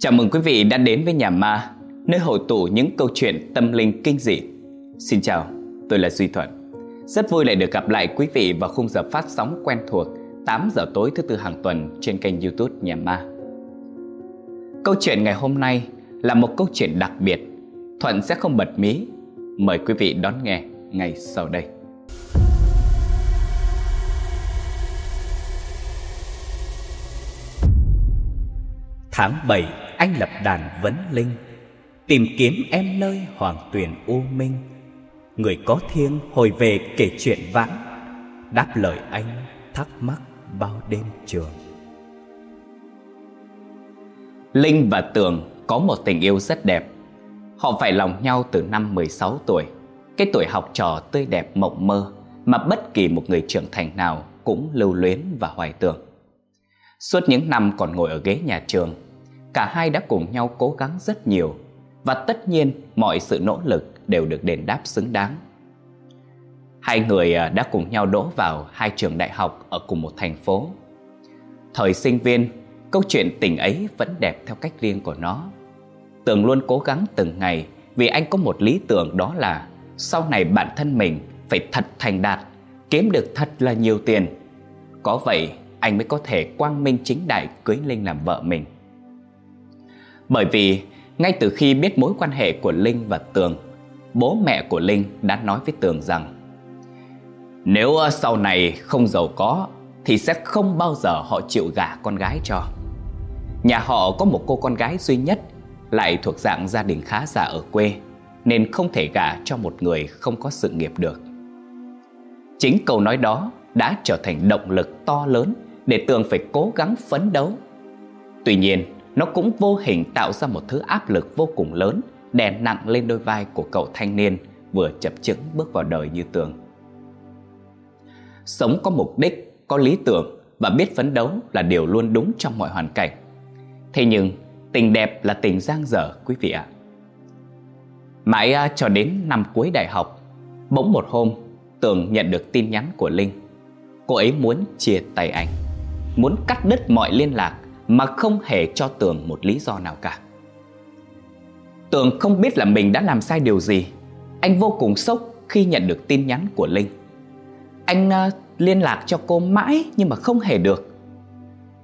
Chào mừng quý vị đã đến với nhà ma, nơi hội tụ những câu chuyện tâm linh kinh dị. Xin chào, tôi là Duy Thuận. Rất vui lại được gặp lại quý vị vào khung giờ phát sóng quen thuộc 8 giờ tối thứ tư hàng tuần trên kênh youtube Nhà Ma. Câu chuyện ngày hôm nay là một câu chuyện đặc biệt. Thuận sẽ không bật mí. Mời quý vị đón nghe ngay sau đây. Tháng 7 anh lập đàn vấn linh, Tìm kiếm em nơi hoàng tuyền u minh. Người có thiêng hồi về kể chuyện vãng, Đáp lời anh thắc mắc bao đêm trường. Linh và Tường có một tình yêu rất đẹp. Họ phải lòng nhau từ năm 16 tuổi. Cái tuổi học trò tươi đẹp mộng mơ Mà bất kỳ một người trưởng thành nào cũng lưu luyến và hoài tưởng. Suốt những năm còn ngồi ở ghế nhà trường cả hai đã cùng nhau cố gắng rất nhiều và tất nhiên mọi sự nỗ lực đều được đền đáp xứng đáng. Hai người à, đã cùng nhau đỗ vào hai trường đại học ở cùng một thành phố. Thời sinh viên, câu chuyện tình ấy vẫn đẹp theo cách riêng của nó. Tường luôn cố gắng từng ngày vì anh có một lý tưởng đó là sau này bản thân mình phải thật thành đạt, kiếm được thật là nhiều tiền. Có vậy anh mới có thể quang minh chính đại cưới Linh làm vợ mình. Bởi vì ngay từ khi biết mối quan hệ của Linh và Tường, bố mẹ của Linh đã nói với Tường rằng nếu ờ, sau này không giàu có thì sẽ không bao giờ họ chịu gả con gái cho. Nhà họ có một cô con gái duy nhất lại thuộc dạng gia đình khá giả ở quê nên không thể gả cho một người không có sự nghiệp được. Chính câu nói đó đã trở thành động lực to lớn để Tường phải cố gắng phấn đấu. Tuy nhiên, nó cũng vô hình tạo ra một thứ áp lực vô cùng lớn đè nặng lên đôi vai của cậu thanh niên vừa chập chững bước vào đời như tường. Sống có mục đích, có lý tưởng và biết phấn đấu là điều luôn đúng trong mọi hoàn cảnh. Thế nhưng, tình đẹp là tình giang dở quý vị ạ. Mãi à, cho đến năm cuối đại học, bỗng một hôm, Tường nhận được tin nhắn của Linh. Cô ấy muốn chia tay anh, muốn cắt đứt mọi liên lạc mà không hề cho Tường một lý do nào cả. Tường không biết là mình đã làm sai điều gì. Anh vô cùng sốc khi nhận được tin nhắn của Linh. Anh uh, liên lạc cho cô mãi nhưng mà không hề được.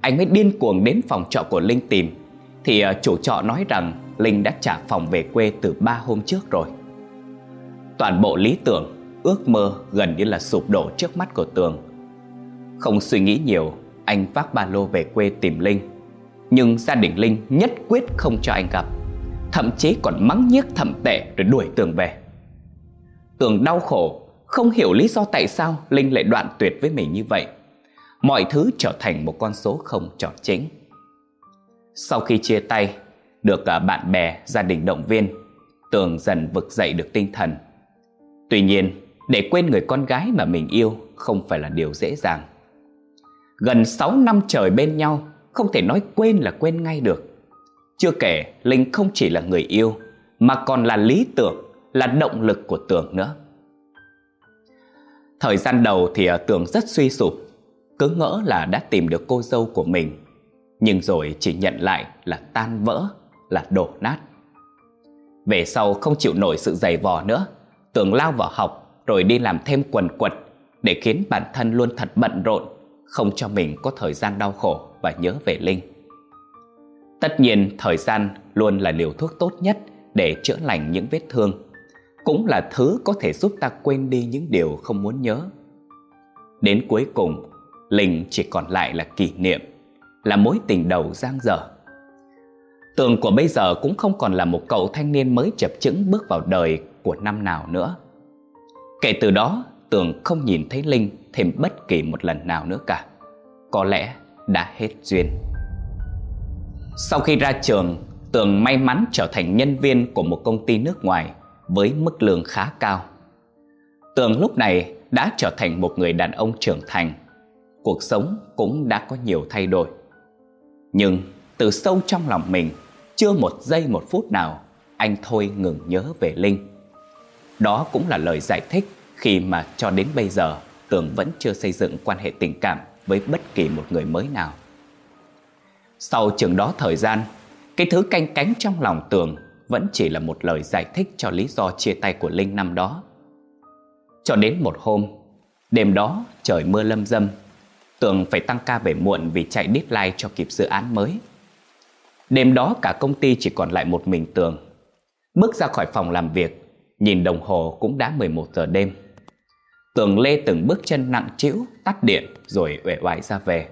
Anh mới điên cuồng đến phòng trọ của Linh tìm thì uh, chủ trọ nói rằng Linh đã trả phòng về quê từ ba hôm trước rồi. Toàn bộ lý tưởng, ước mơ gần như là sụp đổ trước mắt của Tường. Không suy nghĩ nhiều, anh vác ba lô về quê tìm Linh nhưng gia đình Linh nhất quyết không cho anh gặp. Thậm chí còn mắng nhiếc thậm tệ rồi đuổi Tường về. Tường đau khổ Không hiểu lý do tại sao Linh lại đoạn tuyệt với mình như vậy. Mọi thứ trở thành một con số không tròn chính. Sau khi chia tay Được à, bạn bè, gia đình động viên Tường dần vực dậy được tinh thần. Tuy nhiên để quên người con gái mà mình yêu Không phải là điều dễ dàng. Gần 6 năm trời bên nhau không thể nói quên là quên ngay được. Chưa kể, Linh không chỉ là người yêu, mà còn là lý tưởng, là động lực của Tường nữa. Thời gian đầu thì à, Tường rất suy sụp, cứ ngỡ là đã tìm được cô dâu của mình, nhưng rồi chỉ nhận lại là tan vỡ, là đổ nát. Về sau không chịu nổi sự dày vò nữa, Tường lao vào học rồi đi làm thêm quần quật để khiến bản thân luôn thật bận rộn, không cho mình có thời gian đau khổ và nhớ về Linh. Tất nhiên, thời gian luôn là liều thuốc tốt nhất để chữa lành những vết thương, cũng là thứ có thể giúp ta quên đi những điều không muốn nhớ. Đến cuối cùng, Linh chỉ còn lại là kỷ niệm, là mối tình đầu giang dở. Tường của bây giờ cũng không còn là một cậu thanh niên mới chập chững bước vào đời của năm nào nữa. Kể từ đó, Tường không nhìn thấy Linh thêm bất kỳ một lần nào nữa cả. Có lẽ đã hết duyên. Sau khi ra trường, Tường may mắn trở thành nhân viên của một công ty nước ngoài với mức lương khá cao. Tường lúc này đã trở thành một người đàn ông trưởng thành. Cuộc sống cũng đã có nhiều thay đổi. Nhưng từ sâu trong lòng mình, chưa một giây một phút nào anh thôi ngừng nhớ về Linh. Đó cũng là lời giải thích khi mà cho đến bây giờ Tường vẫn chưa xây dựng quan hệ tình cảm với bất kỳ một người mới nào. Sau chừng đó thời gian, Cái thứ canh cánh trong lòng Tường Vẫn chỉ là một lời giải thích cho lý do chia tay của Linh năm đó. Cho đến một hôm Đêm đó trời mưa lâm dâm Tường phải tăng ca về muộn vì chạy deadline cho kịp dự án mới. Đêm đó cả công ty chỉ còn lại một mình Tường. Bước ra khỏi phòng làm việc Nhìn đồng hồ cũng đã 11 giờ đêm. Tường lê từng bước chân nặng trĩu, Tắt điện, rồi uể oải ra về.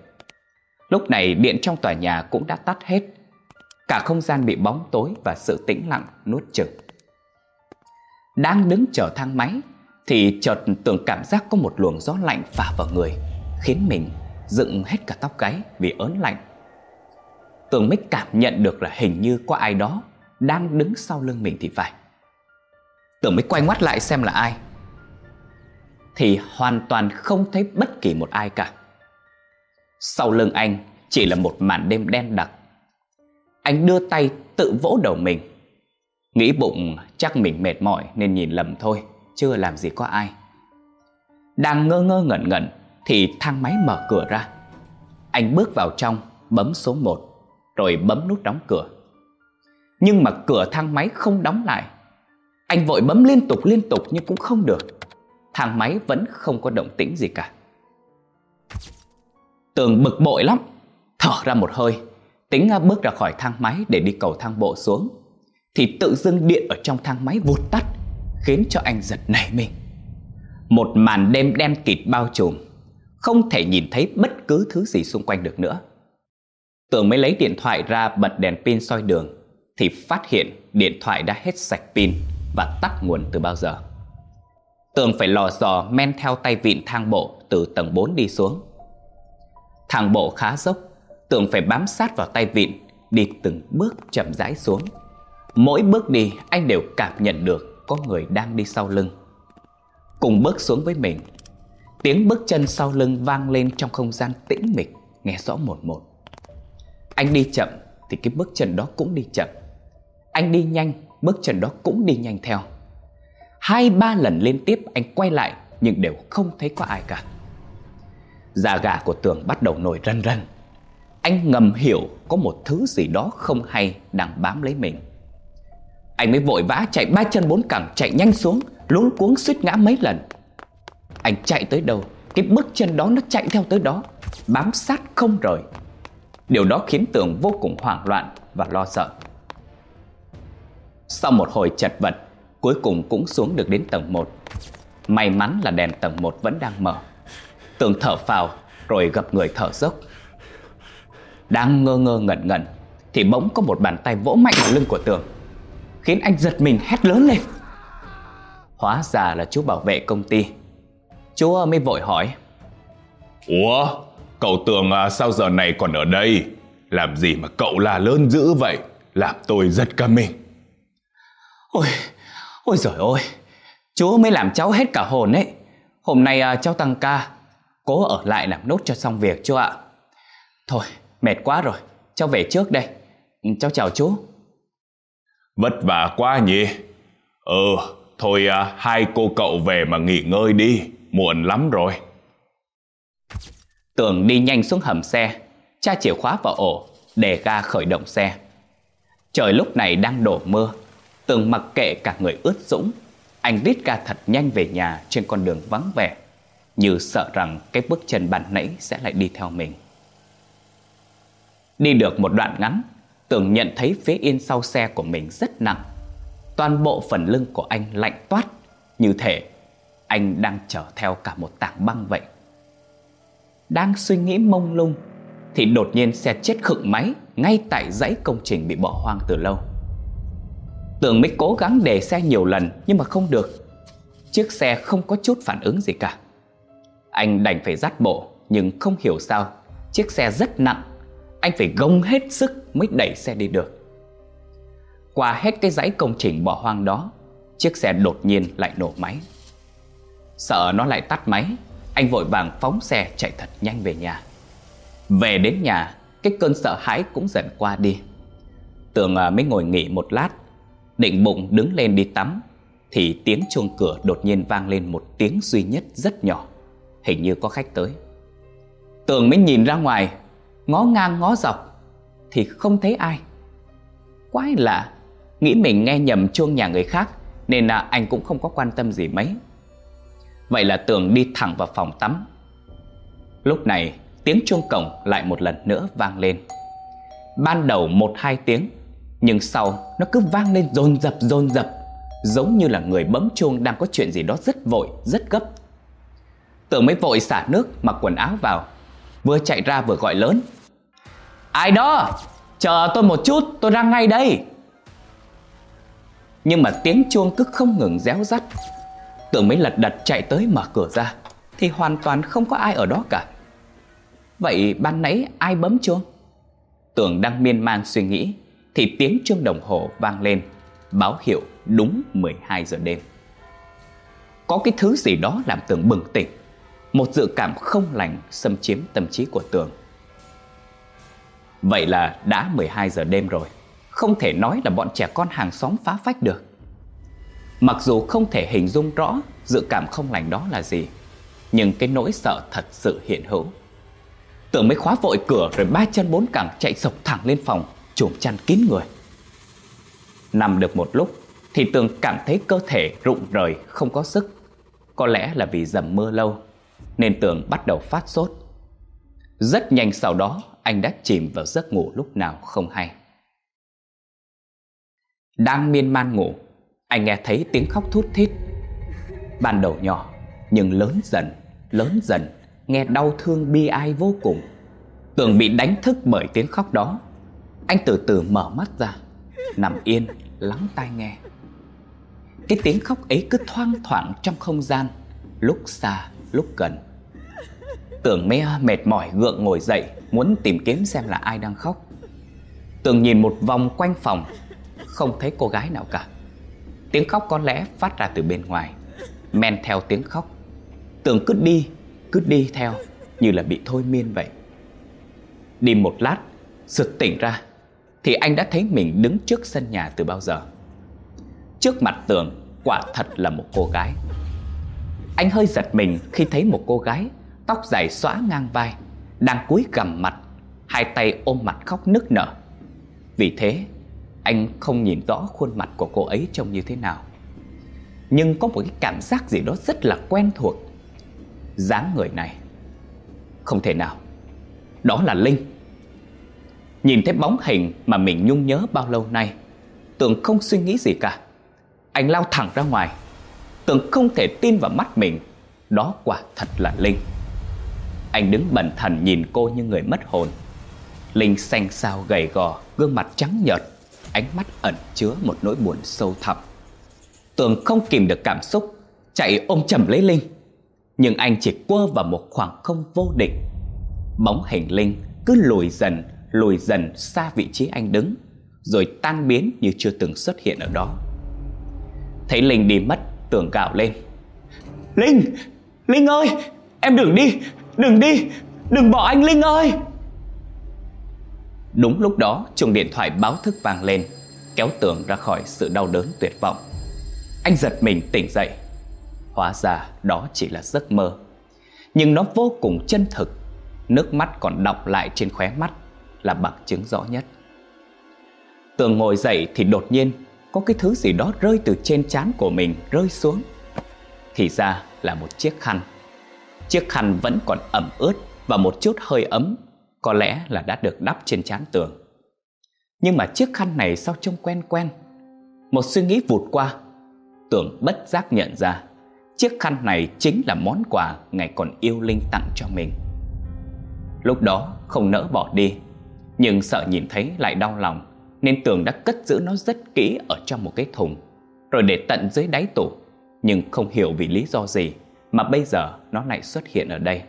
Lúc này điện trong tòa nhà cũng đã tắt hết. Cả không gian bị bóng tối và sự tĩnh lặng nuốt chửng. Đang đứng chờ thang máy, Thì chợt Tường cảm giác có một luồng gió lạnh phả vào người, Khiến mình dựng hết cả tóc gáy vì ớn lạnh. Tường mới cảm nhận được là hình như có ai đó Đang đứng sau lưng mình thì phải. Tường mới quay ngoắt lại xem là ai. Thì hoàn toàn không thấy bất kỳ một ai cả. Sau lưng anh chỉ là một màn đêm đen đặc. Anh đưa tay tự vỗ đầu mình. Nghĩ bụng chắc mình mệt mỏi nên nhìn lầm thôi, Chưa làm gì có ai. Đang ngơ ngơ ngẩn ngẩn Thì thang máy mở cửa ra. Anh bước vào trong, bấm số 1 Rồi bấm nút đóng cửa. Nhưng mà cửa thang máy không đóng lại. Anh vội bấm liên tục liên tục nhưng cũng không được. Thang máy vẫn không có động tĩnh gì cả. Tường bực bội lắm. Thở ra một hơi, Tính bước ra khỏi thang máy để đi cầu thang bộ xuống, Thì tự dưng điện ở trong thang máy vụt tắt, Khiến cho anh giật nảy mình. Một màn đêm đen kịt bao trùm, Không thể nhìn thấy bất cứ thứ gì xung quanh được nữa. Tường mới lấy điện thoại ra bật đèn pin soi đường, Thì phát hiện điện thoại đã hết sạch pin và tắt nguồn từ bao giờ. Tường phải lò dò men theo tay vịn thang bộ từ tầng 4 đi xuống. Thang bộ khá dốc, Tường phải bám sát vào tay vịn, đi từng bước chậm rãi xuống. Mỗi bước đi anh đều cảm nhận được có người đang đi sau lưng. Cùng bước xuống với mình, tiếng bước chân sau lưng vang lên trong không gian tĩnh mịch, nghe rõ một một. Anh đi chậm thì cái bước chân đó cũng đi chậm. Anh đi nhanh bước chân đó cũng đi nhanh theo. Hai ba lần liên tiếp anh quay lại nhưng đều không thấy có ai cả. Da gà của tường bắt đầu nổi rần rần. Anh ngầm hiểu có một thứ gì đó không hay đang bám lấy mình. Anh mới vội vã chạy ba chân bốn cẳng chạy nhanh xuống, luống cuống suýt ngã mấy lần. Anh chạy tới đâu, cái bước chân đó nó chạy theo tới đó, bám sát không rời. Điều đó khiến Tường vô cùng hoảng loạn và lo sợ. Sau một hồi chật vật, cuối cùng cũng xuống được đến tầng 1. May mắn là đèn tầng 1 vẫn đang mở. Tường thở phào rồi gập người thở dốc. Đang ngơ ngơ ngẩn ngẩn thì bỗng có một bàn tay vỗ mạnh vào lưng của Tường, khiến anh giật mình hét lớn lên. Hóa ra là chú bảo vệ công ty. Chú mới vội hỏi. Ủa, cậu Tường à, sao giờ này còn ở đây? Làm gì mà cậu là lớn dữ vậy? Làm tôi giật cả mình. Ôi, ôi giời ơi, chú mới làm cháu hết cả hồn ấy. Hôm nay à, cháu tăng ca, cố ở lại làm nốt cho xong việc chú ạ. Thôi, mệt quá rồi, cháu về trước đây. Ừ, cháu chào chú. Vất vả quá nhỉ? Ừ, thôi à, hai cô cậu về mà nghỉ ngơi đi, muộn lắm rồi. Tường đi nhanh xuống hầm xe, tra chìa khóa vào ổ, để ga khởi động xe. Trời lúc này đang đổ mưa, Tường mặc kệ cả người ướt sũng Anh rít ga thật nhanh về nhà trên con đường vắng vẻ, Như sợ rằng cái bước chân bàn nãy sẽ lại đi theo mình. Đi được một đoạn ngắn, Tường nhận thấy phía yên sau xe của mình rất nặng. Toàn bộ phần lưng của anh lạnh toát, Như thể anh đang chở theo cả một tảng băng vậy. Đang suy nghĩ mông lung, Thì đột nhiên xe chết khựng máy Ngay tại dãy công trình bị bỏ hoang từ lâu. Tường mới cố gắng để xe nhiều lần nhưng mà không được. Chiếc xe không có chút phản ứng gì cả. Anh đành phải dắt bộ, nhưng không hiểu sao, Chiếc xe rất nặng. Anh phải gông hết sức mới đẩy xe đi được. Qua hết cái dãy công trình bỏ hoang đó, Chiếc xe đột nhiên lại nổ máy. Sợ nó lại tắt máy, Anh vội vàng phóng xe chạy thật nhanh về nhà. Về đến nhà, Cái cơn sợ hãi cũng dần qua đi. Tường à, mới ngồi nghỉ một lát Định bụng đứng lên đi tắm, Thì tiếng chuông cửa đột nhiên vang lên một tiếng duy nhất rất nhỏ, Hình như có khách tới. Tường mới nhìn ra ngoài, Ngó ngang ngó dọc, Thì không thấy ai. Quái lạ, Nghĩ mình nghe nhầm chuông nhà người khác, Nên là anh cũng không có quan tâm gì mấy. Vậy là Tường đi thẳng vào phòng tắm. Lúc này, tiếng chuông cổng lại một lần nữa vang lên. Ban đầu một hai tiếng nhưng sau nó cứ vang lên dồn dập dồn dập Giống như là người bấm chuông đang có chuyện gì đó rất vội, rất gấp. Tưởng mới vội xả nước mặc quần áo vào Vừa chạy ra vừa gọi lớn. Ai đó? Chờ tôi một chút tôi ra ngay đây. Nhưng mà tiếng chuông cứ không ngừng réo rắt. Tưởng mới lật đật chạy tới mở cửa ra Thì hoàn toàn không có ai ở đó cả. Vậy ban nãy ai bấm chuông? Tưởng đang miên man suy nghĩ. Thì tiếng chuông đồng hồ vang lên, Báo hiệu đúng 12 giờ đêm. Có cái thứ gì đó làm Tường bừng tỉnh, Một dự cảm không lành xâm chiếm tâm trí của Tường. Vậy là đã 12 giờ đêm rồi, Không thể nói là bọn trẻ con hàng xóm phá phách được. Mặc dù không thể hình dung rõ dự cảm không lành đó là gì, Nhưng cái nỗi sợ thật sự hiện hữu. Tưởng mới khóa vội cửa rồi ba chân bốn cẳng chạy sộc thẳng lên phòng. Trùm chăn kín người. Nằm được một lúc Thì Tường cảm thấy cơ thể rụng rời không có sức. Có lẽ là vì dầm mưa lâu Nên Tường bắt đầu phát sốt. Rất nhanh sau đó anh đã chìm vào giấc ngủ lúc nào không hay. Đang miên man ngủ Anh nghe thấy tiếng khóc thút thít. Ban đầu nhỏ Nhưng lớn dần, lớn dần Nghe đau thương bi ai vô cùng. Tường bị đánh thức bởi tiếng khóc đó. Anh từ từ mở mắt ra Nằm yên, lắng tai nghe. Cái tiếng khóc ấy cứ thoang thoảng trong không gian Lúc xa, lúc gần. Tưởng mê mệt mỏi gượng ngồi dậy Muốn tìm kiếm xem là ai đang khóc. Tường nhìn một vòng quanh phòng Không thấy cô gái nào cả. Tiếng khóc có lẽ phát ra từ bên ngoài Men theo tiếng khóc. Tường cứ đi, cứ đi theo Như là bị thôi miên vậy. Đi một lát Sực tỉnh ra. Thì anh đã thấy mình đứng trước sân nhà từ bao giờ. Trước mặt tường, Quả thật là một cô gái. Anh hơi giật mình khi thấy một cô gái, Tóc dài xõa ngang vai, Đang cúi gằm mặt, Hai tay ôm mặt khóc nức nở. Vì thế, anh không nhìn rõ khuôn mặt của cô ấy trông như thế nào. Nhưng có một cái cảm giác gì đó rất là quen thuộc. Dáng người này, Không thể nào. Đó là Linh. Nhìn thấy bóng hình mà mình nhung nhớ bao lâu nay Tường không suy nghĩ gì cả. Anh lao thẳng ra ngoài Tường không thể tin vào mắt mình. Đó quả thật là Linh. Anh đứng bần thần nhìn cô như người mất hồn. Linh xanh xao gầy gò, Gương mặt trắng nhợt, Ánh mắt ẩn chứa một nỗi buồn sâu thẳm. Tường không kìm được cảm xúc, Chạy ôm chầm lấy Linh. Nhưng anh chỉ quơ vào một khoảng không vô định. Bóng hình Linh cứ lùi dần Lùi dần xa vị trí anh đứng Rồi tan biến như chưa từng xuất hiện ở đó. Thấy Linh đi mất tưởng gạo lên. Linh, Linh ơi Em đừng đi, đừng đi Đừng bỏ anh Linh ơi. Đúng lúc đó chuông điện thoại báo thức vang lên Kéo tường ra khỏi sự đau đớn tuyệt vọng. Anh giật mình tỉnh dậy. Hóa ra đó chỉ là giấc mơ. Nhưng nó vô cùng chân thực. Nước mắt còn đọng lại trên khóe mắt. Là bằng chứng rõ nhất. Tường ngồi dậy thì đột nhiên Có cái thứ gì đó rơi từ trên trán của mình rơi xuống. Thì ra là một chiếc khăn. Chiếc khăn vẫn còn ẩm ướt Và một chút hơi ấm, có lẽ là đã được đắp trên trán tường. Nhưng mà chiếc khăn này sao trông quen quen? Một suy nghĩ vụt qua tưởng bất giác nhận ra Chiếc khăn này chính là món quà Ngày còn yêu Linh tặng cho mình. Lúc đó không nỡ bỏ đi nhưng sợ nhìn thấy lại đau lòng, Nên Tường đã cất giữ nó rất kỹ Ở trong một cái thùng, Rồi để tận dưới đáy tủ. Nhưng không hiểu vì lý do gì Mà bây giờ nó lại xuất hiện ở đây.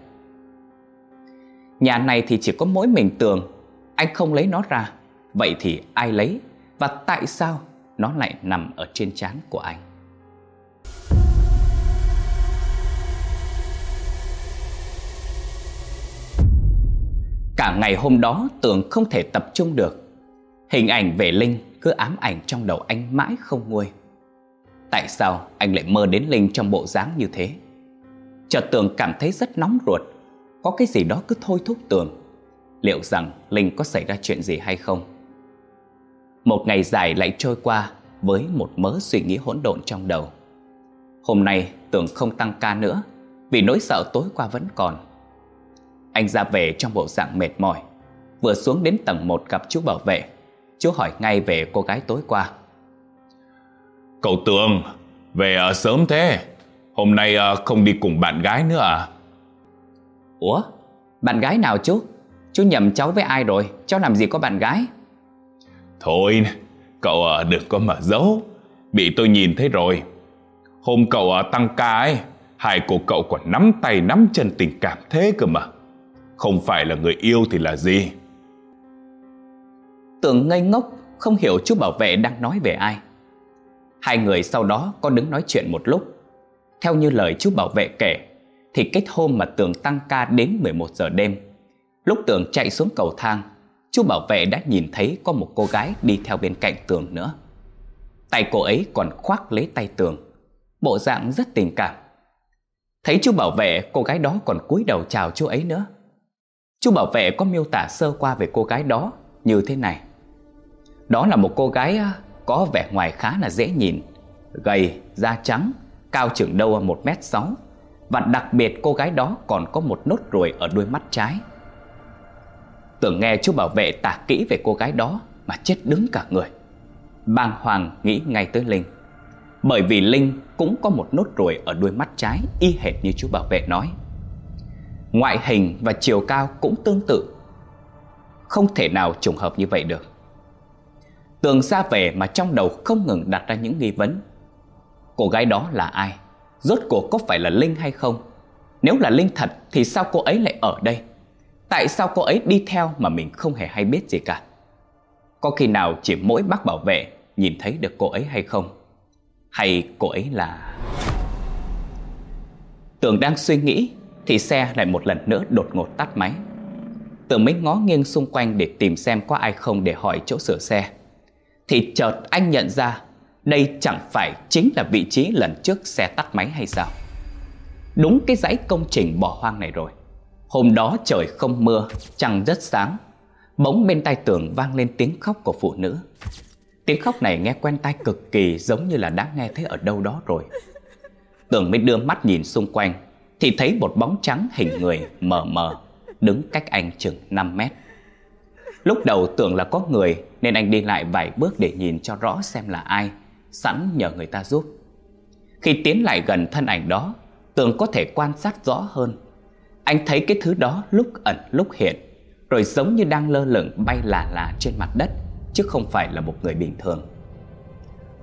Nhà này thì chỉ có mỗi mình tường. Anh không lấy nó ra. Vậy thì ai lấy? Và tại sao nó lại nằm ở trên trán của anh? Cả ngày hôm đó Tường không thể tập trung được. Hình ảnh về Linh cứ ám ảnh trong đầu anh mãi không nguôi. Tại sao anh lại mơ đến Linh trong bộ dáng như thế? Chợt Tường cảm thấy rất nóng ruột. Có cái gì đó cứ thôi thúc Tường. Liệu rằng Linh có xảy ra chuyện gì hay không? Một ngày dài lại trôi qua với một mớ suy nghĩ hỗn độn trong đầu. Hôm nay tưởng không tăng ca nữa vì nỗi sợ tối qua vẫn còn. Anh ra về trong bộ dạng mệt mỏi, vừa xuống đến tầng 1 gặp chú bảo vệ. Chú hỏi ngay về cô gái tối qua. Cậu Tường, về ở sớm thế, hôm nay ờ, không đi cùng bạn gái nữa à? Ủa, bạn gái nào chú? Chú nhầm cháu với ai rồi, cháu làm gì có bạn gái? Thôi, cậu ờ, đừng có mở dấu, bị tôi nhìn thấy rồi. Hôm cậu tăng ca ấy, hai cô cậu còn nắm tay nắm chân tình cảm thế cơ mà. Không phải là người yêu thì là gì? Tưởng ngây ngốc, không hiểu chú bảo vệ đang nói về ai. Hai người sau đó có đứng nói chuyện một lúc. Theo như lời chú bảo vệ kể, thì kết hôm mà Tường tăng ca đến 11 giờ đêm. Lúc Tường chạy xuống cầu thang, chú bảo vệ đã nhìn thấy có một cô gái đi theo bên cạnh Tường nữa. Tay cô ấy còn khoác lấy tay Tường, bộ dạng rất tình cảm. Thấy chú bảo vệ, cô gái đó còn cúi đầu chào chú ấy nữa. Chú bảo vệ có miêu tả sơ qua về cô gái đó như thế này. Đó là một cô gái à, có vẻ ngoài khá là dễ nhìn, gầy, da trắng, cao chừng đâu à, 1m6 và đặc biệt cô gái đó còn có một nốt ruồi ở đuôi mắt trái. Tưởng nghe chú bảo vệ tả kỹ về cô gái đó mà chết đứng cả người. Bàng hoàng nghĩ ngay tới Linh. Bởi vì Linh cũng có một nốt ruồi ở đuôi mắt trái y hệt như chú bảo vệ nói. Ngoại hình và chiều cao cũng tương tự. Không thể nào trùng hợp như vậy được. Tường ra về mà trong đầu không ngừng đặt ra những nghi vấn. Cô gái đó là ai? Rốt cuộc có phải là Linh hay không? Nếu là Linh thật thì sao cô ấy lại ở đây? Tại sao cô ấy đi theo mà mình không hề hay biết gì cả? Có khi nào chỉ mỗi bác bảo vệ nhìn thấy được cô ấy hay không? Hay cô ấy là... Tường đang suy nghĩ thì xe lại một lần nữa đột ngột tắt máy. Tường mới ngó nghiêng xung quanh để tìm xem có ai không để hỏi chỗ sửa xe. Thì chợt anh nhận ra đây chẳng phải chính là vị trí lần trước xe tắt máy hay sao Đúng cái dãy công trình bỏ hoang này rồi Hôm đó trời không mưa, trăng rất sáng Bỗng bên tai tường vang lên tiếng khóc của phụ nữ Tiếng khóc này nghe quen tai cực kỳ giống như là đã nghe thấy ở đâu đó rồi Tường mới đưa mắt nhìn xung quanh thì thấy một bóng trắng hình người mờ mờ Đứng cách anh chừng 5 mét Lúc đầu tưởng là có người Nên anh đi lại vài bước để nhìn cho rõ xem là ai sẵn nhờ người ta giúp. Khi tiến lại gần thân ảnh đó, Tường có thể quan sát rõ hơn. Anh thấy cái thứ đó lúc ẩn lúc hiện, rồi giống như đang lơ lửng bay là là trên mặt đất, chứ không phải là một người bình thường.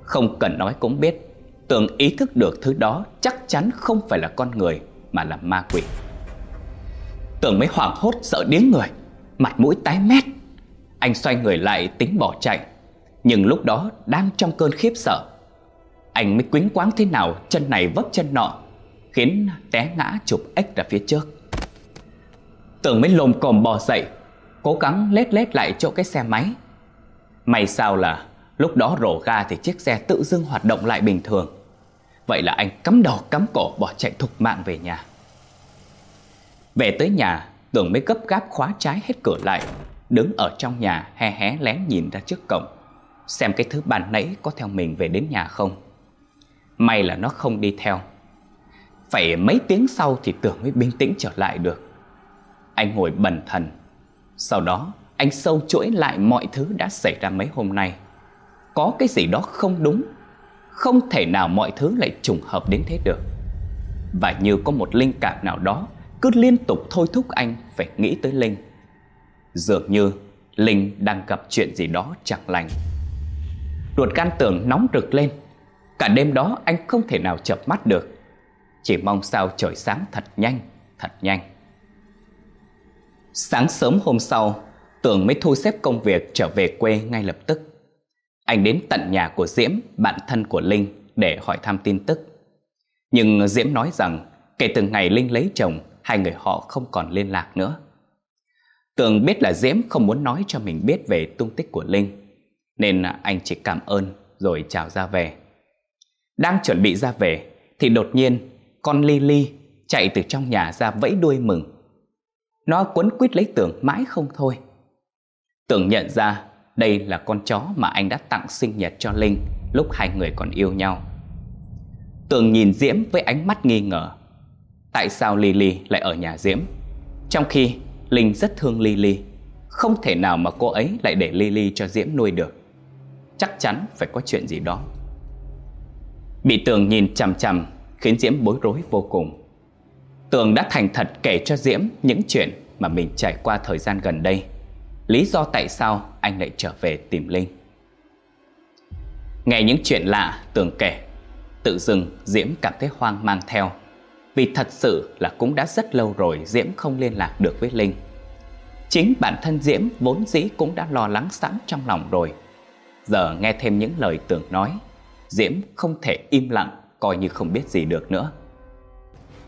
Không cần nói cũng biết, Tường ý thức được thứ đó chắc chắn không phải là con người, mà là ma quỷ. Tường mới hoảng hốt sợ điếng người, mặt mũi tái mét. Anh xoay người lại tính bỏ chạy, nhưng lúc đó đang trong cơn khiếp sợ Anh mới quính quáng thế nào Chân này vấp chân nọ Khiến té ngã chụp ếch ra phía trước Tưởng mới lồm cồm bò dậy Cố gắng lết lết lại chỗ cái xe máy May sao là Lúc đó rổ ga thì chiếc xe tự dưng hoạt động lại bình thường Vậy là anh cắm đầu cắm cổ bỏ chạy thục mạng về nhà. Về tới nhà Tưởng mới gấp gáp khóa trái hết cửa lại, Đứng ở trong nhà hé hé lén nhìn ra trước cổng, Xem cái thứ bàn nãy có theo mình về đến nhà không. May là nó không đi theo. Phải mấy tiếng sau thì tưởng mới bình tĩnh trở lại được. Anh ngồi bần thần. Sau đó, anh sâu chuỗi lại mọi thứ đã xảy ra mấy hôm nay. Có cái gì đó không đúng không thể nào mọi thứ lại trùng hợp đến thế được. Và như có một linh cảm nào đó, Cứ liên tục thôi thúc anh phải nghĩ tới Linh. Dường như Linh đang gặp chuyện gì đó chẳng lành. Ruột gan tưởng nóng rực lên. Cả đêm đó anh không thể nào chợp mắt được. Chỉ mong sao trời sáng thật nhanh Thật nhanh. Sáng sớm hôm sau Tưởng mới thu xếp công việc trở về quê ngay lập tức. Anh đến tận nhà của Diễm, Bạn thân của Linh, Để hỏi thăm tin tức Nhưng Diễm nói rằng, Kể từ ngày Linh lấy chồng, Hai người họ không còn liên lạc nữa Tường biết là Diễm không muốn nói cho mình biết về tung tích của Linh, nên anh chỉ cảm ơn rồi chào ra về. Đang chuẩn bị ra về, thì đột nhiên, con Lily chạy từ trong nhà ra vẫy đuôi mừng. Nó quấn quýt lấy Tường mãi không thôi. Tường nhận ra đây là con chó mà anh đã tặng sinh nhật cho Linh lúc hai người còn yêu nhau. Tường nhìn Diễm với ánh mắt nghi ngờ. Tại sao Lily lại ở nhà Diễm? Trong khi Linh rất thương Lily, không thể nào mà cô ấy lại để Lily cho Diễm nuôi được. Chắc chắn phải có chuyện gì đó. Bị Tường nhìn chằm chằm khiến Diễm bối rối vô cùng. Tường đã thành thật kể cho Diễm những chuyện mà mình trải qua thời gian gần đây. Lý do tại sao anh lại trở về tìm Linh. Nghe những chuyện lạ Tường kể, tự dưng Diễm cảm thấy hoang mang theo. Vì thật sự là cũng đã rất lâu rồi Diễm không liên lạc được với Linh. Chính bản thân Diễm vốn dĩ cũng đã lo lắng sẵn trong lòng rồi. Giờ nghe thêm những lời Tường nói, Diễm không thể im lặng coi như không biết gì được nữa.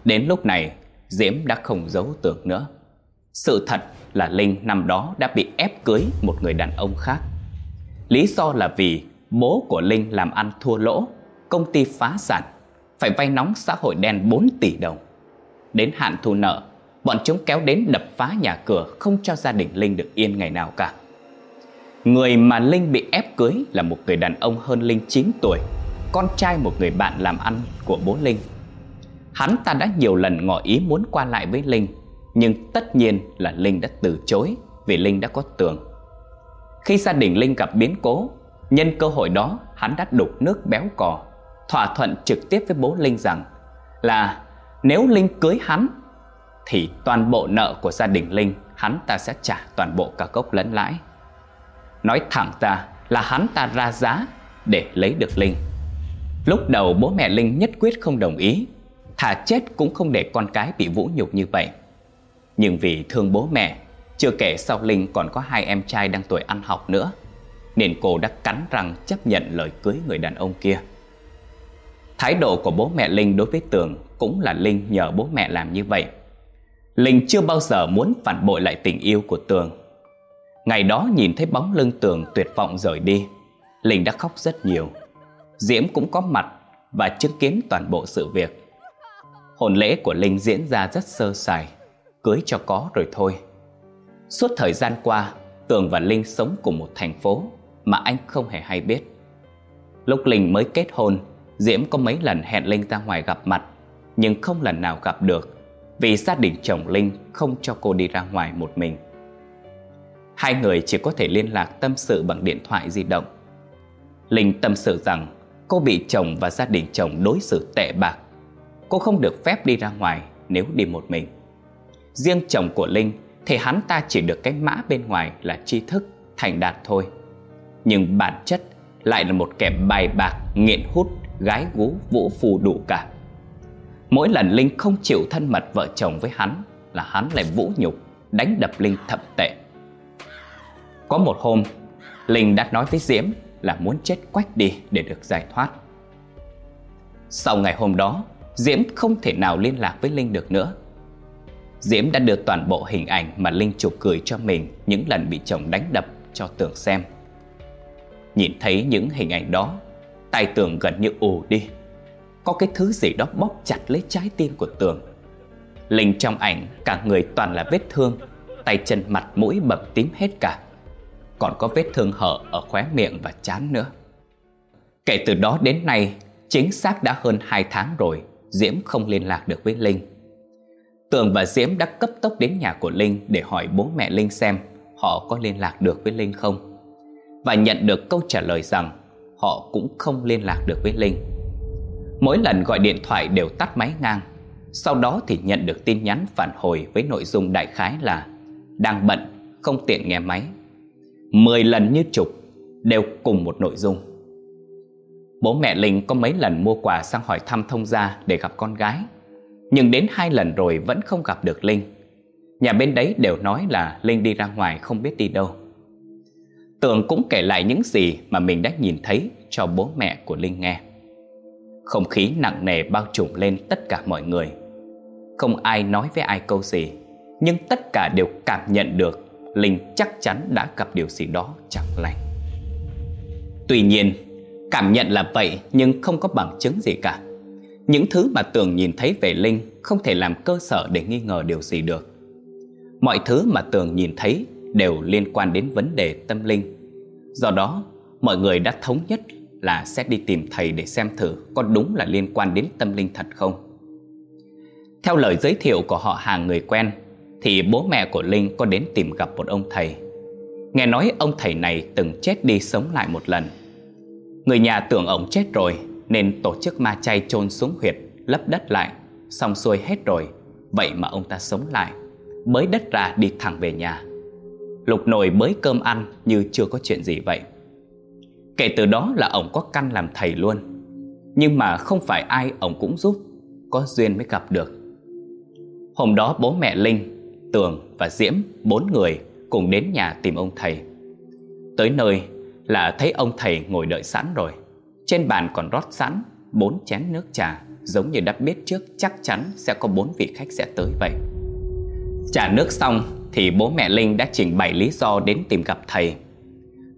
Đến lúc này, Diễm đã không giấu tưởng nữa. Sự thật là Linh năm đó đã bị ép cưới một người đàn ông khác. Lý do là vì bố của Linh làm ăn thua lỗ, công ty phá sản, phải vay nóng xã hội đen 4 tỷ đồng. Đến hạn thu nợ, bọn chúng kéo đến đập phá nhà cửa không cho gia đình Linh được yên ngày nào cả. Người mà Linh bị ép cưới là một người đàn ông hơn Linh 9 tuổi, con trai một người bạn làm ăn của bố Linh. Hắn ta đã nhiều lần ngỏ ý muốn qua lại với Linh, nhưng tất nhiên là Linh đã từ chối vì Linh đã có tường. Khi gia đình Linh gặp biến cố, nhân cơ hội đó hắn đã đục nước béo cò, thỏa thuận trực tiếp với bố Linh rằng là nếu Linh cưới hắn thì toàn bộ nợ của gia đình Linh hắn ta sẽ trả toàn bộ cả gốc lẫn lãi. Nói thẳng ra là hắn ta ra giá để lấy được Linh. Lúc đầu bố mẹ Linh nhất quyết không đồng ý, thà chết cũng không để con cái bị vũ nhục như vậy. Nhưng vì thương bố mẹ, chưa kể sau Linh còn có hai em trai đang tuổi ăn học nữa, nên cô đã cắn răng chấp nhận lời cưới người đàn ông kia. Thái độ của bố mẹ Linh đối với Tường cũng là Linh nhờ bố mẹ làm như vậy. Linh chưa bao giờ muốn phản bội lại tình yêu của Tường. Ngày đó nhìn thấy bóng lưng Tường tuyệt vọng rời đi, Linh đã khóc rất nhiều. Diễm cũng có mặt và chứng kiến toàn bộ sự việc. Hôn lễ của Linh diễn ra rất sơ sài, cưới cho có rồi thôi. Suốt thời gian qua, Tường và Linh sống cùng một thành phố mà anh không hề hay biết. Lúc Linh mới kết hôn, Diễm có mấy lần hẹn Linh ra ngoài gặp mặt, nhưng không lần nào gặp được vì gia đình chồng Linh không cho cô đi ra ngoài một mình. Hai người chỉ có thể liên lạc tâm sự bằng điện thoại di động. Linh tâm sự rằng cô bị chồng và gia đình chồng đối xử tệ bạc. Cô không được phép đi ra ngoài nếu đi một mình. Riêng chồng của Linh thì hắn ta chỉ được cái mã bên ngoài là tri thức, thành đạt thôi. Nhưng bản chất lại là một kẻ bài bạc, nghiện hút, gái gú, vũ phù đủ cả. Mỗi lần Linh không chịu thân mật vợ chồng với hắn là hắn lại vũ nhục, đánh đập Linh thậm tệ. Có một hôm, Linh đã nói với Diễm là muốn chết quách đi để được giải thoát. Sau ngày hôm đó, Diễm không thể nào liên lạc với Linh được nữa. Diễm đã đưa toàn bộ hình ảnh mà Linh chụp cười cho mình những lần bị chồng đánh đập cho Tường xem. Nhìn thấy những hình ảnh đó, tay Tường gần như ù đi. Có cái thứ gì đó bóp chặt lấy trái tim của Tường. Linh trong ảnh cả người toàn là vết thương, tay chân mặt mũi bầm tím hết cả. Còn có vết thương hở ở khóe miệng và chán nữa. Kể từ đó đến nay, chính xác đã hơn 2 tháng rồi, Diễm không liên lạc được với Linh. Tường và Diễm đã cấp tốc đến nhà của Linh để hỏi bố mẹ Linh xem họ có liên lạc được với Linh không. Và nhận được câu trả lời rằng họ cũng không liên lạc được với Linh. Mỗi lần gọi điện thoại đều tắt máy ngang, sau đó thì nhận được tin nhắn phản hồi với nội dung đại khái là đang bận, không tiện nghe máy. Mười lần như chục đều cùng một nội dung. Bố mẹ Linh có mấy lần mua quà sang hỏi thăm thông gia để gặp con gái nhưng đến hai lần rồi vẫn không gặp được Linh. Nhà bên đấy đều nói là Linh đi ra ngoài không biết đi đâu. Tường cũng kể lại những gì mà mình đã nhìn thấy cho bố mẹ của Linh nghe. Không khí nặng nề bao trùm lên tất cả mọi người. Không ai nói với ai câu gì, Nhưng tất cả đều cảm nhận được Linh chắc chắn đã gặp điều gì đó chẳng lành. Tuy nhiên, Cảm nhận là vậy nhưng không có bằng chứng gì cả những thứ mà Tường nhìn thấy về Linh không thể làm cơ sở để nghi ngờ điều gì được. Mọi thứ mà Tường nhìn thấy đều liên quan đến vấn đề tâm linh. Do đó, mọi người đã thống nhất là sẽ đi tìm thầy để xem thử có đúng là liên quan đến tâm linh thật không. Theo lời giới thiệu của họ hàng người quen, thì bố mẹ của Linh có đến tìm gặp một ông thầy. Nghe nói ông thầy này từng chết đi sống lại một lần. Người nhà tưởng ông chết rồi nên tổ chức ma chay chôn xuống huyệt, lấp đất lại, xong xuôi hết rồi, vậy mà ông ta sống lại, bới đất ra đi thẳng về nhà. Lục nồi bới cơm ăn như chưa có chuyện gì vậy. Kể từ đó là ông có căn làm thầy luôn. Nhưng mà không phải ai ông cũng giúp Có duyên mới gặp được. Hôm đó bố mẹ Linh, Tường và Diễm Bốn người cùng đến nhà tìm ông thầy. Tới nơi là thấy ông thầy ngồi đợi sẵn rồi. Trên bàn còn rót sẵn bốn chén nước trà, Giống như đã biết trước, chắc chắn sẽ có bốn vị khách sẽ tới vậy Trả nước xong thì bố mẹ Linh đã trình bày lý do đến tìm gặp thầy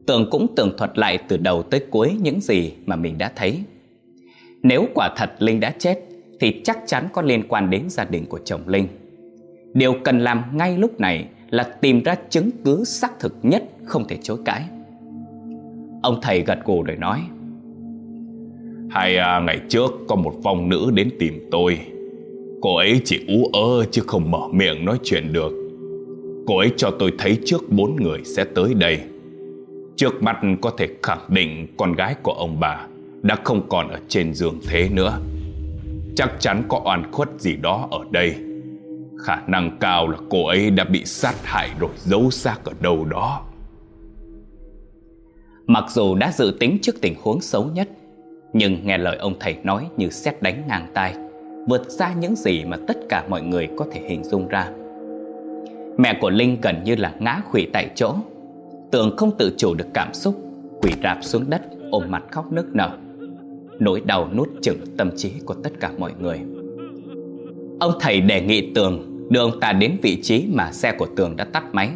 Tường cũng tường thuật lại từ đầu tới cuối những gì mà mình đã thấy. Nếu quả thật Linh đã chết, thì chắc chắn có liên quan đến gia đình của chồng Linh. Điều cần làm ngay lúc này là tìm ra chứng cứ xác thực nhất, không thể chối cãi. Ông thầy gật gù rồi nói Hai à, ngày trước có một vong nữ đến tìm tôi Cô ấy chỉ ú ơ chứ không mở miệng nói chuyện được Cô ấy cho tôi thấy trước bốn người sẽ tới đây Trước mắt có thể khẳng định con gái của ông bà đã không còn ở trên giường thế nữa. Chắc chắn có oan khuất gì đó ở đây. Khả năng cao là cô ấy đã bị sát hại rồi giấu xác ở đâu đó. Mặc dù đã dự tính trước tình huống xấu nhất, nhưng nghe lời ông thầy nói như xét đánh ngang tai, vượt xa những gì mà tất cả mọi người có thể hình dung ra. Mẹ của Linh gần như là ngã khủy tại chỗ. Tường không tự chủ được cảm xúc Quỳ rạp xuống đất ôm mặt khóc nức nở. Nỗi đau nuốt chửng tâm trí của tất cả mọi người. Ông thầy đề nghị Tường đưa ông ta đến vị trí mà xe của Tường đã tắt máy.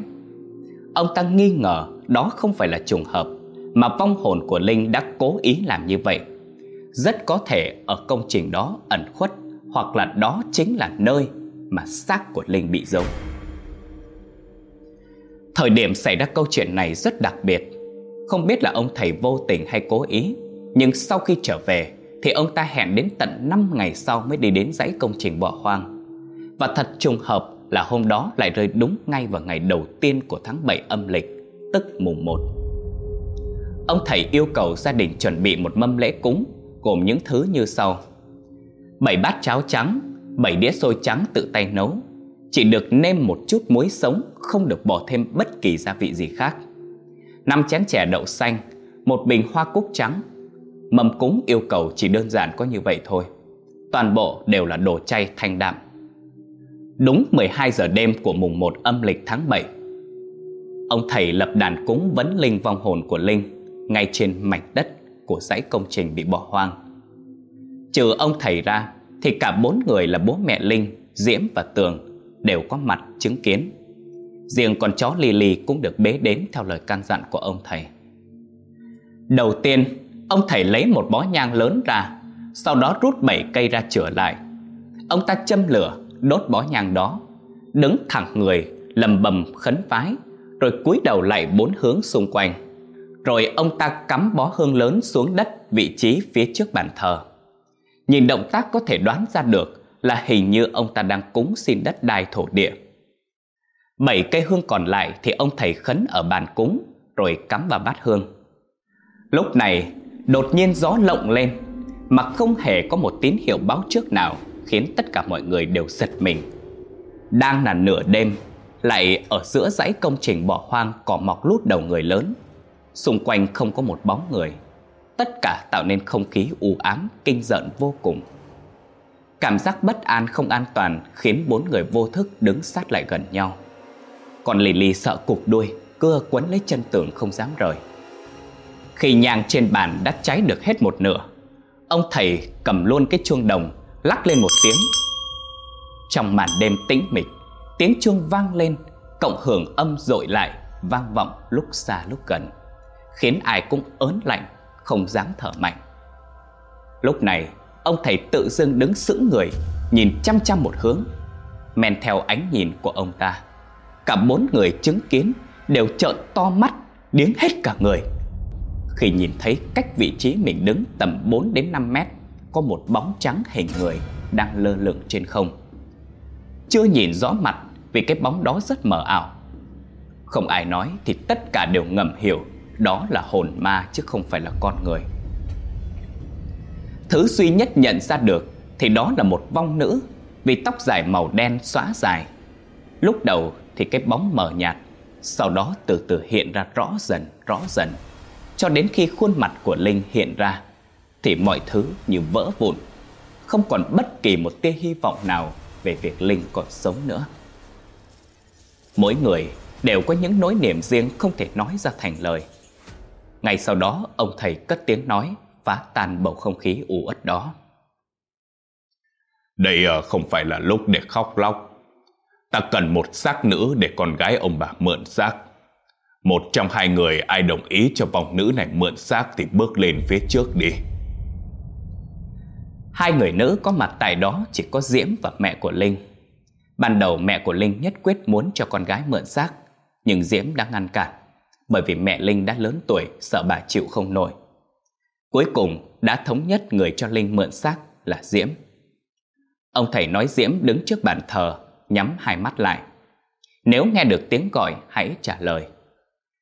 Ông ta nghi ngờ đó không phải là trùng hợp Mà vong hồn của Linh đã cố ý làm như vậy. Rất có thể ở công trình đó ẩn khuất Hoặc là đó chính là nơi mà xác của Linh bị giấu. Thời điểm xảy ra câu chuyện này rất đặc biệt. Không biết là ông thầy vô tình hay cố ý, Nhưng sau khi trở về Thì ông ta hẹn đến tận 5 ngày sau mới đi đến dãy công trình bỏ hoang. Và thật trùng hợp là hôm đó lại rơi đúng ngay vào ngày đầu tiên của tháng 7 âm lịch, Tức mùng 1 Ông thầy yêu cầu gia đình chuẩn bị một mâm lễ cúng Gồm những thứ như sau. Bảy bát cháo trắng, bảy đĩa xôi trắng tự tay nấu. Chỉ được nêm một chút muối sống, Không được bỏ thêm bất kỳ gia vị gì khác. Năm chén chè đậu xanh, Một bình hoa cúc trắng. Mâm cúng yêu cầu chỉ đơn giản có như vậy thôi. Toàn bộ đều là đồ chay thanh đạm. Đúng 12 giờ đêm của mùng 1 âm lịch tháng 7 Ông thầy lập đàn cúng vấn linh vong hồn của Linh Ngay trên mảnh đất của dãy công trình bị bỏ hoang Trừ ông thầy ra Thì cả bốn người là bố mẹ Linh, Diễm và Tường đều có mặt chứng kiến. Riêng con chó Lily cũng được bế đến theo lời can dặn của ông thầy. Đầu tiên, ông thầy lấy một bó nhang lớn ra, sau đó rút bảy cây ra trở lại. Ông ta châm lửa, đốt bó nhang đó, đứng thẳng người, lầm bầm khấn vái, rồi cúi đầu lại bốn hướng xung quanh. Rồi ông ta cắm bó hương lớn xuống đất vị trí phía trước bàn thờ. Nhìn động tác có thể đoán ra được là hình như ông ta đang cúng xin đất đai thổ địa. Bảy cây hương còn lại thì ông thầy khấn ở bàn cúng rồi cắm vào bát hương. Lúc này, đột nhiên gió lộng lên mà không hề có một tín hiệu báo trước nào khiến tất cả mọi người đều giật mình. Đang là nửa đêm, lại ở giữa dãy công trình bỏ hoang cỏ mọc lút đầu người lớn. Xung quanh không có một bóng người. Tất cả tạo nên không khí u ám, kinh rợn vô cùng. Cảm giác bất an không an toàn khiến bốn người vô thức đứng sát lại gần nhau. Còn Lily sợ cục đuôi, cưa quấn lấy chân tường không dám rời. Khi nhang trên bàn đã cháy được hết một nửa, ông thầy cầm luôn cái chuông đồng, lắc lên một tiếng. Trong màn đêm tĩnh mịch, tiếng chuông vang lên, cộng hưởng âm dội lại, vang vọng lúc xa lúc gần, khiến ai cũng ớn lạnh, không dám thở mạnh. Lúc này, Ông thầy tự dưng đứng sững người Nhìn chăm chăm một hướng Men theo ánh nhìn của ông ta. Cả bốn người chứng kiến Đều trợn to mắt Điếng hết cả người. Khi nhìn thấy cách vị trí mình đứng tầm 4 đến 5 mét Có một bóng trắng hình người đang lơ lửng trên không. Chưa nhìn rõ mặt vì cái bóng đó rất mờ ảo. Không ai nói thì tất cả đều ngầm hiểu đó là hồn ma chứ không phải là con người. Thứ duy nhất nhận ra được thì đó là một vong nữ Vì tóc dài màu đen xóa dài. Lúc đầu thì cái bóng mờ nhạt, Sau đó từ từ hiện ra rõ dần rõ dần. Cho đến khi khuôn mặt của Linh hiện ra Thì mọi thứ như vỡ vụn. Không còn bất kỳ một tia hy vọng nào Về việc Linh còn sống nữa. Mỗi người đều có những nỗi niềm riêng không thể nói ra thành lời. Ngay sau đó ông thầy cất tiếng nói Phá tan bầu không khí u uất đó. Đây ờ, không phải là lúc để khóc lóc. Ta cần một xác nữ để con gái ông bà mượn xác. Một trong hai người ai đồng ý cho vòng nữ này mượn xác Thì bước lên phía trước đi. Hai người nữ có mặt tại đó chỉ có Diễm và mẹ của Linh. Ban đầu mẹ của Linh nhất quyết muốn cho con gái mượn xác Nhưng Diễm đã ngăn cản Bởi vì mẹ Linh đã lớn tuổi sợ bà chịu không nổi Cuối cùng đã thống nhất người cho Linh mượn xác là Diễm Ông thầy nói Diễm đứng trước bàn thờ nhắm hai mắt lại. Nếu nghe được tiếng gọi, hãy trả lời.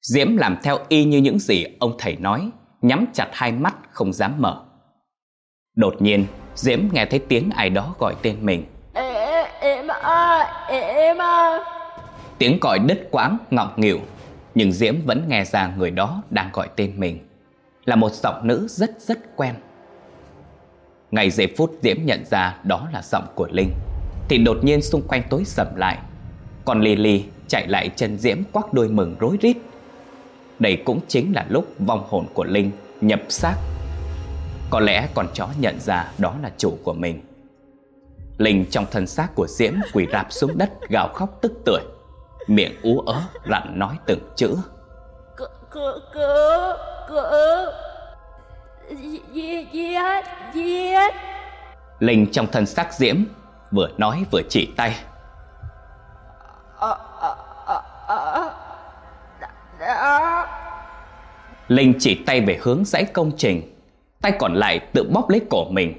Diễm làm theo y như những gì ông thầy nói, nhắm chặt hai mắt không dám mở. Đột nhiên, Diễm nghe thấy tiếng ai đó gọi tên mình. Em ơi, em ơi. Tiếng gọi đứt quãng, ngọng nghịu, nhưng Diễm vẫn nghe ra người đó đang gọi tên mình. Là một giọng nữ rất rất quen. Ngày giây phút Diễm nhận ra đó là giọng của Linh. Thì đột nhiên xung quanh tối sầm lại Còn Lily chạy lại chân Diễm quắc đôi mừng rối rít Đây cũng chính là lúc vong hồn của Linh nhập xác Có lẽ con chó nhận ra đó là chủ của mình Linh trong thân xác của Diễm quỳ rạp xuống đất gào khóc tức tưởi Miệng ú ớ rặn nói từng chữ. Cứu, cứu, cứu, cứu Giết, giết, Linh trong thân xác Diễm vừa nói vừa chỉ tay. Linh chỉ tay về hướng dãy công trình Tay còn lại tự bóp lấy cổ mình.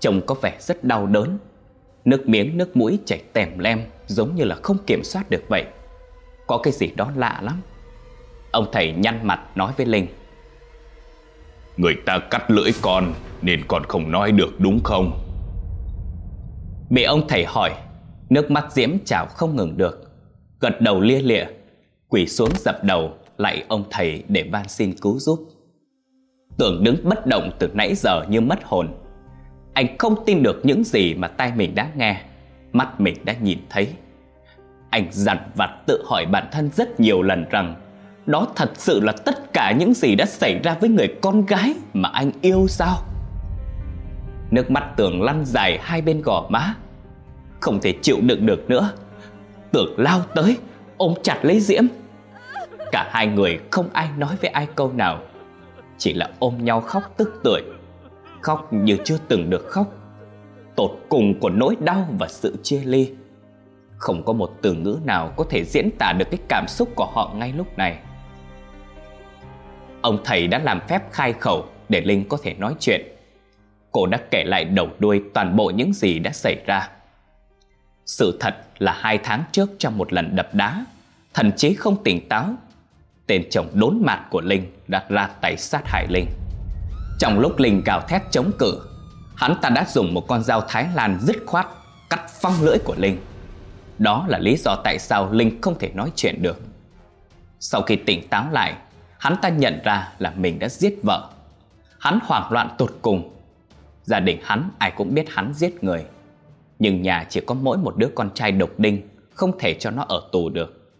Trông có vẻ rất đau đớn. Nước miếng nước mũi chảy tèm lem Giống như là không kiểm soát được vậy. Có cái gì đó lạ lắm. Ông thầy nhăn mặt nói với Linh. Người ta cắt lưỡi con Nên con không nói được đúng không? Bị ông thầy hỏi Nước mắt Diễm chảo không ngừng được. Gật đầu lia lịa Quỳ xuống dập đầu Lại ông thầy để van xin cứu giúp. Tưởng đứng bất động từ nãy giờ như mất hồn. Anh không tin được những gì mà tai mình đã nghe Mắt mình đã nhìn thấy. Anh dằn vặt tự hỏi bản thân rất nhiều lần rằng, Đó thật sự là tất cả những gì đã xảy ra với người con gái mà anh yêu sao? Nước mắt tường lăn dài hai bên gò má. Không thể chịu đựng được nữa. Tường lao tới, Ôm chặt lấy Diễm. Cả hai người không ai nói với ai câu nào. Chỉ là ôm nhau khóc tức tưởi. Khóc như chưa từng được khóc. Tột cùng của nỗi đau và sự chia ly. Không có một từ ngữ nào có thể diễn tả được cái cảm xúc của họ ngay lúc này. Ông thầy đã làm phép khai khẩu để Linh có thể nói chuyện. Cô đã kể lại đầu đuôi toàn bộ những gì đã xảy ra. Sự thật là hai tháng trước trong một lần đập đá, Thần chí không tỉnh táo. Tên chồng đốn mặt của Linh đã ra tay sát hại Linh. Trong lúc Linh gào thét chống cự Hắn ta đã dùng một con dao Thái Lan dứt khoát, Cắt phăng lưỡi của Linh. Đó là lý do tại sao Linh không thể nói chuyện được. Sau khi tỉnh táo lại, Hắn ta nhận ra là mình đã giết vợ. Hắn hoảng loạn tột cùng. Gia đình hắn, ai cũng biết hắn giết người. Nhưng nhà chỉ có mỗi một đứa con trai độc đinh, Không thể cho nó ở tù được.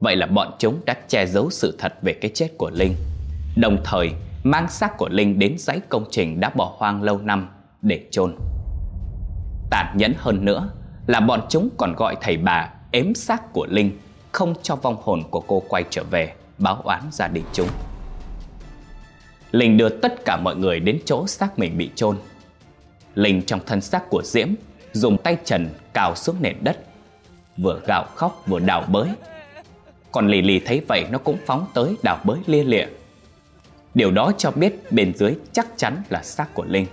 Vậy là bọn chúng đã che giấu sự thật về cái chết của Linh. Đồng thời, mang xác của Linh đến dãy công trình đã bỏ hoang lâu năm để chôn. Tàn nhẫn hơn nữa là bọn chúng còn gọi thầy bà ếm xác của Linh Không cho vong hồn của cô quay trở về báo oán gia đình chúng. Linh đưa tất cả mọi người đến chỗ xác mình bị chôn. Linh trong thân xác của Diễm Dùng tay trần cào xuống nền đất, Vừa gào khóc vừa đào bới. Còn Lì Lì thấy vậy nó cũng phóng tới đào bới lia lịa. Điều đó cho biết bên dưới chắc chắn là xác của Linh.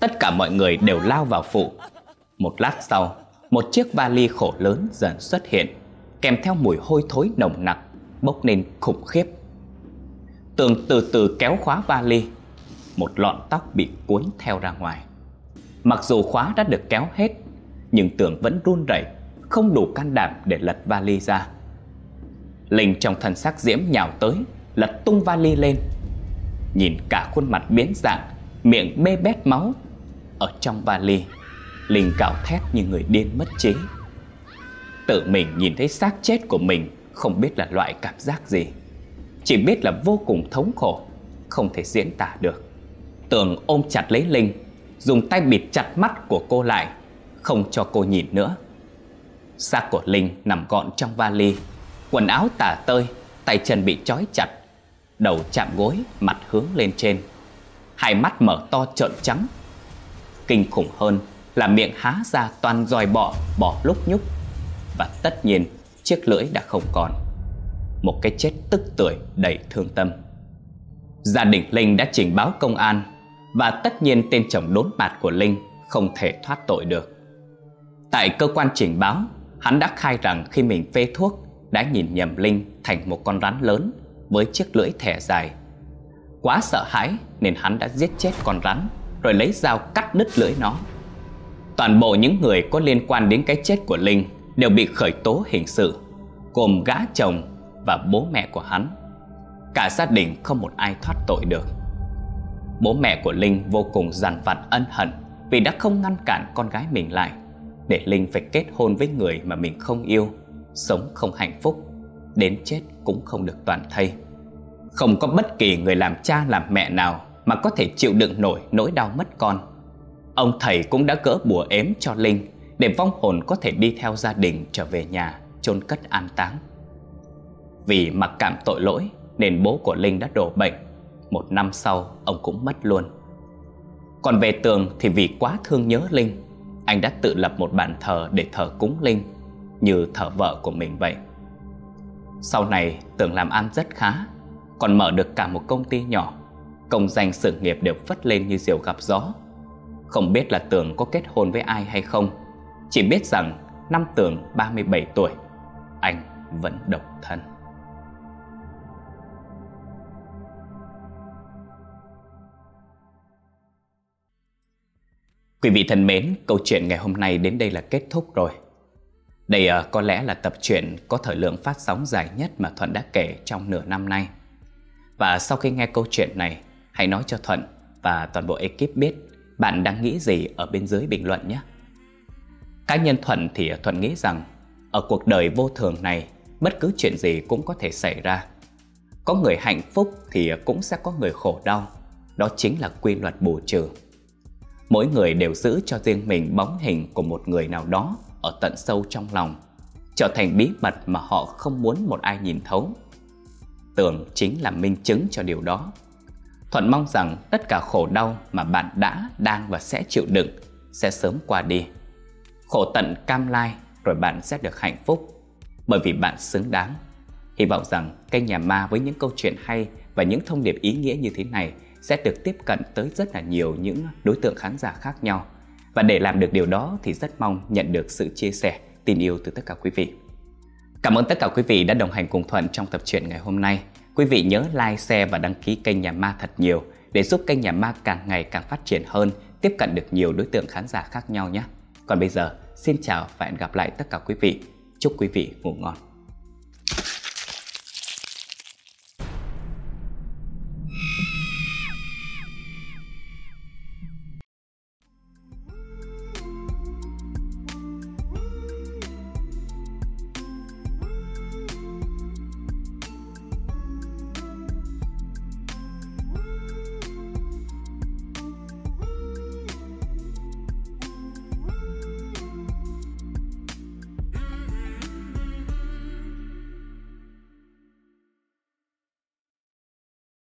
Tất cả mọi người đều lao vào phụ Một lát sau, Một chiếc vali khổ lớn dần xuất hiện, Kèm theo mùi hôi thối nồng nặc, Bốc lên khủng khiếp. Tường từ từ kéo khóa vali, Một lọn tóc bị cuốn theo ra ngoài. Mặc dù khóa đã được kéo hết, Nhưng tường vẫn run rẩy, Không đủ can đảm để lật vali ra. Linh trong thân xác diễm nhào tới, Lật tung vali lên. Nhìn cả khuôn mặt biến dạng, Miệng bê bét máu ở trong vali Linh gào thét như người điên mất trí. Tự mình nhìn thấy xác chết của mình Không biết là loại cảm giác gì. Chỉ biết là vô cùng thống khổ Không thể diễn tả được. Tường ôm chặt lấy Linh Dùng tay bịt chặt mắt của cô lại Không cho cô nhìn nữa. Xác của Linh nằm gọn trong vali Quần áo tả tơi Tay chân bị trói chặt Đầu chạm gối, mặt hướng lên trên. Hai mắt mở to trợn trắng Kinh khủng hơn là miệng há ra toàn dòi bọ, bọ lúc nhúc. Và tất nhiên chiếc lưỡi đã không còn. Một cái chết tức tưởi đầy thương tâm. Gia đình Linh đã trình báo công an Và tất nhiên tên chồng đốn bạt của Linh không thể thoát tội được. Tại cơ quan trình báo Hắn đã khai rằng khi mình phê thuốc Đã nhìn nhầm Linh thành một con rắn lớn Với chiếc lưỡi thẻ dài. Quá sợ hãi nên hắn đã giết chết con rắn. Rồi lấy dao cắt đứt lưỡi nó. Toàn bộ những người có liên quan đến cái chết của Linh Đều bị khởi tố hình sự, Gồm gã chồng và bố mẹ của hắn. Cả gia đình không một ai thoát tội được. Bố mẹ của Linh vô cùng dằn vặt ân hận Vì đã không ngăn cản con gái mình lại, Để Linh phải kết hôn với người mà mình không yêu, Sống không hạnh phúc, Đến chết cũng không được toàn thây. Không có bất kỳ người làm cha làm mẹ nào mà có thể chịu đựng nổi nỗi đau mất con. Ông thầy cũng đã cỡ bùa ếm cho Linh Để vong hồn có thể đi theo gia đình trở về nhà, chôn cất an táng. Vì mặc cảm tội lỗi Nên bố của Linh đã đổ bệnh. Một năm sau, ông cũng mất luôn. Còn về Tường thì vì quá thương nhớ Linh, Anh đã tự lập một bàn thờ để thờ cúng Linh, Như thờ vợ của mình vậy. Sau này, Tường làm ăn rất khá, Còn mở được cả một công ty nhỏ. Công danh sự nghiệp đều phất lên như diều gặp gió Không biết là Tường có kết hôn với ai hay không Chỉ biết rằng năm Tường 37 tuổi Anh vẫn độc thân Quý vị thân mến, câu chuyện ngày hôm nay đến đây là kết thúc rồi. Đây uh, có lẽ là tập truyện có thời lượng phát sóng dài nhất mà Thuận đã kể trong nửa năm nay. Và sau khi nghe câu chuyện này, hãy nói cho Thuận và toàn bộ ekip biết bạn đang nghĩ gì ở bên dưới bình luận nhé. Cá nhân Thuận thì Thuận nghĩ rằng ở cuộc đời vô thường này, bất cứ chuyện gì cũng có thể xảy ra. Có người hạnh phúc thì cũng sẽ có người khổ đau. Đó chính là quy luật bù trừ. Mỗi người đều giữ cho riêng mình bóng hình của một người nào đó ở tận sâu trong lòng, trở thành bí mật mà họ không muốn một ai nhìn thấu. Tưởng chính là minh chứng cho điều đó. Thuận mong rằng tất cả khổ đau mà bạn đã, đang và sẽ chịu đựng sẽ sớm qua đi. Khổ tận cam lai rồi bạn sẽ được hạnh phúc bởi vì bạn xứng đáng. Hy vọng rằng kênh Nhà Ma với những câu chuyện hay và những thông điệp ý nghĩa như thế này sẽ được tiếp cận tới rất là nhiều những đối tượng khán giả khác nhau. Và để làm được điều đó thì rất mong nhận được sự chia sẻ, tình yêu từ tất cả quý vị. Cảm ơn tất cả quý vị đã đồng hành cùng Thuận trong tập truyện ngày hôm nay. Quý vị nhớ like, share và đăng ký kênh Nhà Ma thật nhiều để giúp kênh Nhà Ma càng ngày càng phát triển hơn, tiếp cận được nhiều đối tượng khán giả khác nhau nhé. Còn bây giờ, xin chào và hẹn gặp lại tất cả quý vị. Chúc quý vị ngủ ngon.